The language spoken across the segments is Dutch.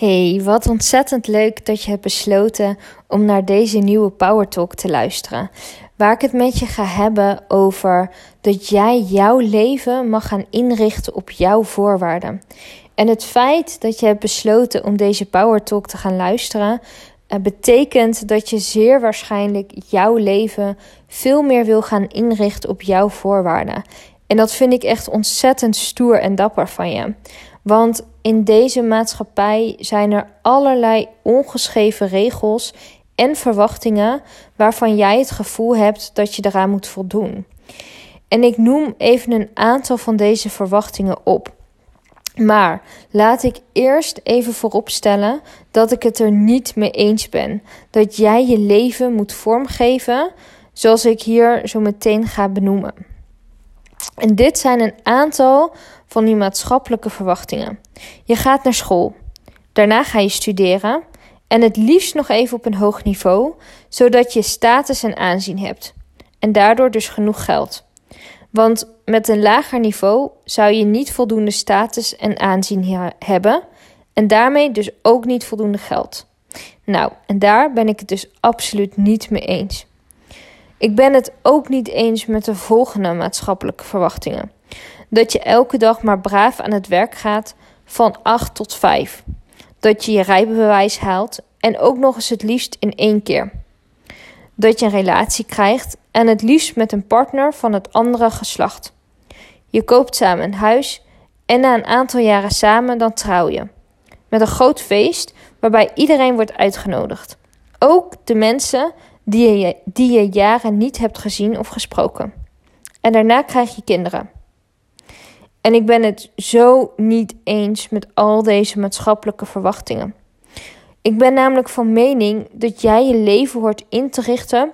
Hey, wat ontzettend leuk dat je hebt besloten om naar deze nieuwe Power Talk te luisteren. Waar ik het met je ga hebben over dat jij jouw leven mag gaan inrichten op jouw voorwaarden. En het feit dat je hebt besloten om deze Power Talk te gaan luisteren, eh, betekent dat je zeer waarschijnlijk jouw leven veel meer wil gaan inrichten op jouw voorwaarden. En dat vind ik echt ontzettend stoer en dapper van je. Want in deze maatschappij zijn er allerlei ongeschreven regels en verwachtingen waarvan jij het gevoel hebt dat je eraan moet voldoen. En ik noem even een aantal van deze verwachtingen op. Maar laat ik eerst even vooropstellen dat ik het er niet mee eens ben dat jij je leven moet vormgeven zoals ik hier zo meteen ga benoemen. En dit zijn een aantal van die maatschappelijke verwachtingen. Je gaat naar school, daarna ga je studeren en het liefst nog even op een hoog niveau, zodat je status en aanzien hebt en daardoor dus genoeg geld. Want met een lager niveau zou je niet voldoende status en aanzien hebben en daarmee dus ook niet voldoende geld. Nou, en daar ben ik het dus absoluut niet mee eens. Ik ben het ook niet eens met de volgende maatschappelijke verwachtingen. Dat je elke dag maar braaf aan het werk gaat van 8 tot 5. Dat je je rijbewijs haalt en ook nog eens het liefst in één keer. Dat je een relatie krijgt en het liefst met een partner van het andere geslacht. Je koopt samen een huis en na een aantal jaren samen dan trouw je. Met een groot feest waarbij iedereen wordt uitgenodigd. Ook de mensen die je, die je jaren niet hebt gezien of gesproken. En daarna krijg je kinderen. En ik ben het zo niet eens met al deze maatschappelijke verwachtingen. Ik ben namelijk van mening dat jij je leven hoort in te richten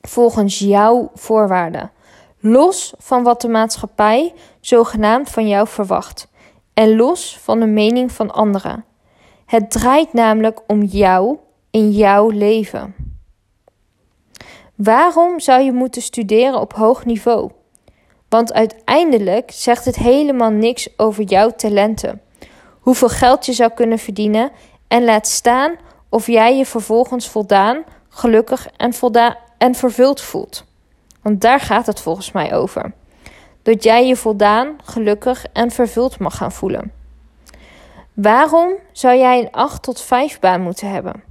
volgens jouw voorwaarden. Los van wat de maatschappij zogenaamd van jou verwacht. En los van de mening van anderen. Het draait namelijk om jou in jouw leven. Waarom zou je moeten studeren op hoog niveau? Want uiteindelijk zegt het helemaal niks over jouw talenten, hoeveel geld je zou kunnen verdienen en laat staan of jij je vervolgens voldaan, gelukkig en, voldaan en vervuld voelt. Want daar gaat het volgens mij over. Dat jij je voldaan, gelukkig en vervuld mag gaan voelen. Waarom zou jij een 8 tot 5 baan moeten hebben?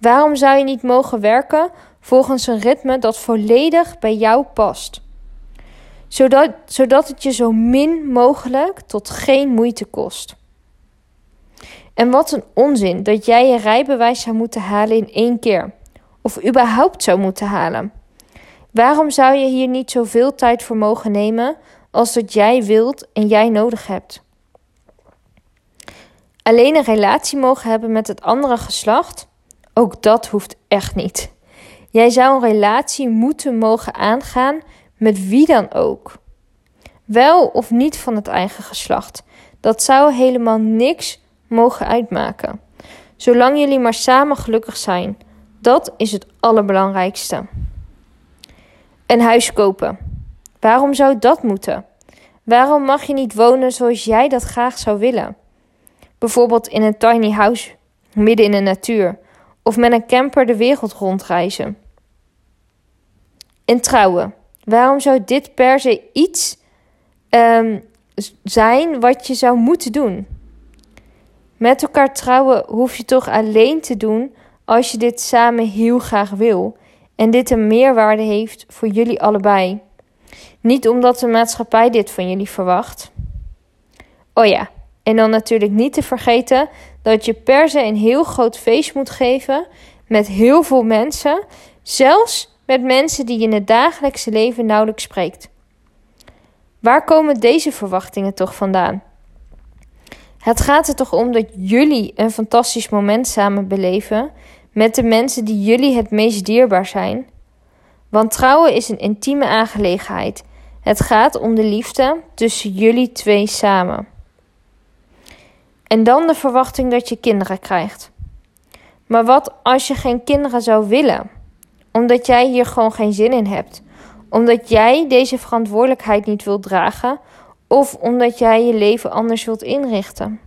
Waarom zou je niet mogen werken volgens een ritme dat volledig bij jou past? Zodat, zodat het je zo min mogelijk tot geen moeite kost. En wat een onzin dat jij je rijbewijs zou moeten halen in één keer. Of überhaupt zou moeten halen. Waarom zou je hier niet zoveel tijd voor mogen nemen als dat jij wilt en jij nodig hebt? Alleen een relatie mogen hebben met het andere geslacht? Ook dat hoeft echt niet. Jij zou een relatie moeten mogen aangaan met wie dan ook. Wel of niet van het eigen geslacht. Dat zou helemaal niks mogen uitmaken. Zolang jullie maar samen gelukkig zijn. Dat is het allerbelangrijkste. Een huis kopen. Waarom zou dat moeten? Waarom mag je niet wonen zoals jij dat graag zou willen? Bijvoorbeeld in een tiny house midden in de natuur of met een camper de wereld rondreizen. En trouwen. Waarom zou dit per se iets um, zijn wat je zou moeten doen? Met elkaar trouwen hoef je toch alleen te doen als je dit samen heel graag wil en dit een meerwaarde heeft voor jullie allebei. Niet omdat de maatschappij dit van jullie verwacht. Oh ja, en dan natuurlijk niet te vergeten dat je per se een heel groot feest moet geven met heel veel mensen, zelfs met mensen die je in het dagelijkse leven nauwelijks spreekt. Waar komen deze verwachtingen toch vandaan? Het gaat er toch om dat jullie een fantastisch moment samen beleven met de mensen die jullie het meest dierbaar zijn? Want trouwen is een intieme aangelegenheid. Het gaat om de liefde tussen jullie twee samen. En dan de verwachting dat je kinderen krijgt. Maar wat als je geen kinderen zou willen? Omdat jij hier gewoon geen zin in hebt. Omdat jij deze verantwoordelijkheid niet wilt dragen. Of omdat jij je leven anders wilt inrichten.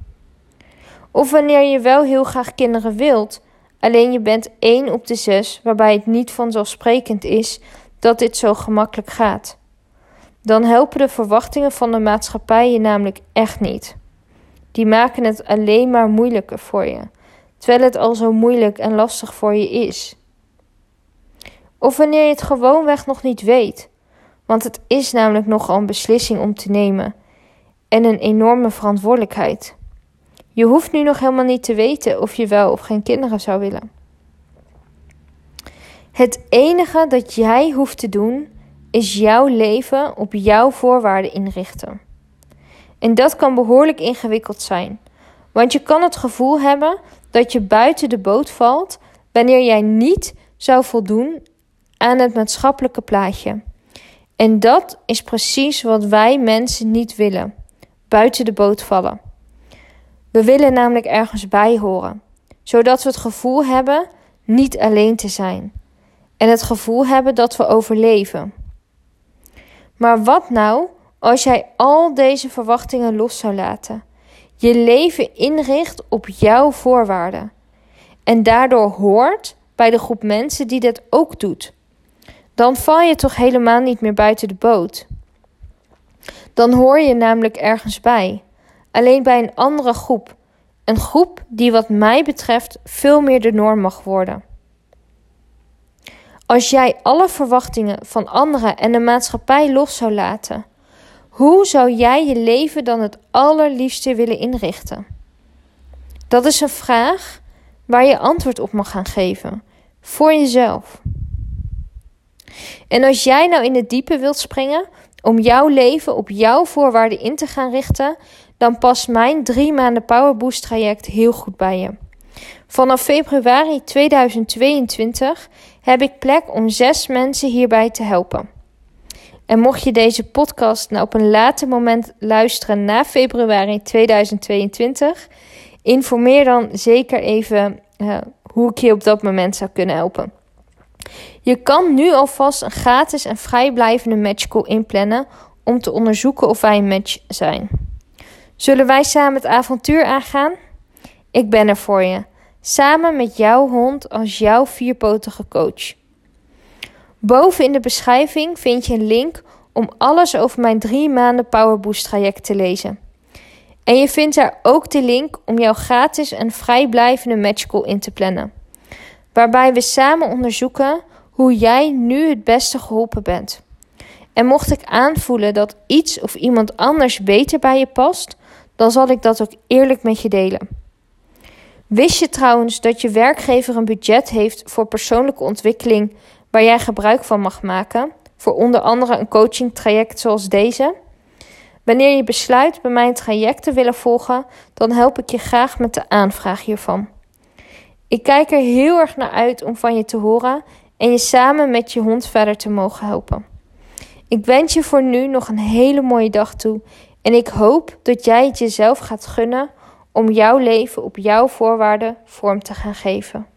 Of wanneer je wel heel graag kinderen wilt, alleen je bent één op de zes waarbij het niet vanzelfsprekend is dat dit zo gemakkelijk gaat. Dan helpen de verwachtingen van de maatschappij je namelijk echt niet. Die maken het alleen maar moeilijker voor je, terwijl het al zo moeilijk en lastig voor je is. Of wanneer je het gewoonweg nog niet weet, want het is namelijk nogal een beslissing om te nemen en een enorme verantwoordelijkheid. Je hoeft nu nog helemaal niet te weten of je wel of geen kinderen zou willen. Het enige dat jij hoeft te doen is jouw leven op jouw voorwaarden inrichten. En dat kan behoorlijk ingewikkeld zijn, want je kan het gevoel hebben dat je buiten de boot valt wanneer jij niet zou voldoen aan het maatschappelijke plaatje. En dat is precies wat wij mensen niet willen: buiten de boot vallen. We willen namelijk ergens bij horen, zodat we het gevoel hebben niet alleen te zijn en het gevoel hebben dat we overleven. Maar wat nou als jij al deze verwachtingen los zou laten, je leven inricht op jouw voorwaarden en daardoor hoort bij de groep mensen die dat ook doet? Dan val je toch helemaal niet meer buiten de boot. Dan hoor je namelijk ergens bij, alleen bij een andere groep. Een groep die, wat mij betreft, veel meer de norm mag worden. Als jij alle verwachtingen van anderen en de maatschappij los zou laten, hoe zou jij je leven dan het allerliefste willen inrichten? Dat is een vraag waar je antwoord op mag gaan geven. Voor jezelf. En als jij nou in het diepe wilt springen om jouw leven op jouw voorwaarden in te gaan richten, dan past mijn drie maanden Power Boost traject heel goed bij je. Vanaf februari 2022 heb ik plek om zes mensen hierbij te helpen. En mocht je deze podcast nou op een later moment luisteren na februari 2022, informeer dan zeker even uh, hoe ik je op dat moment zou kunnen helpen. Je kan nu alvast een gratis en vrijblijvende matchcall inplannen om te onderzoeken of wij een match zijn. Zullen wij samen het avontuur aangaan? Ik ben er voor je, samen met jouw hond als jouw vierpotige coach. Boven in de beschrijving vind je een link om alles over mijn drie maanden Powerboost traject te lezen. En je vindt daar ook de link om jouw gratis en vrijblijvende matchcall in te plannen. Waarbij we samen onderzoeken hoe jij nu het beste geholpen bent. En mocht ik aanvoelen dat iets of iemand anders beter bij je past, dan zal ik dat ook eerlijk met je delen. Wist je trouwens dat je werkgever een budget heeft voor persoonlijke ontwikkeling waar jij gebruik van mag maken, voor onder andere een coaching traject zoals deze? Wanneer je besluit bij mijn traject te willen volgen, dan help ik je graag met de aanvraag hiervan. Ik kijk er heel erg naar uit om van je te horen en je samen met je hond verder te mogen helpen. Ik wens je voor nu nog een hele mooie dag toe en ik hoop dat jij het jezelf gaat gunnen om jouw leven op jouw voorwaarden vorm te gaan geven.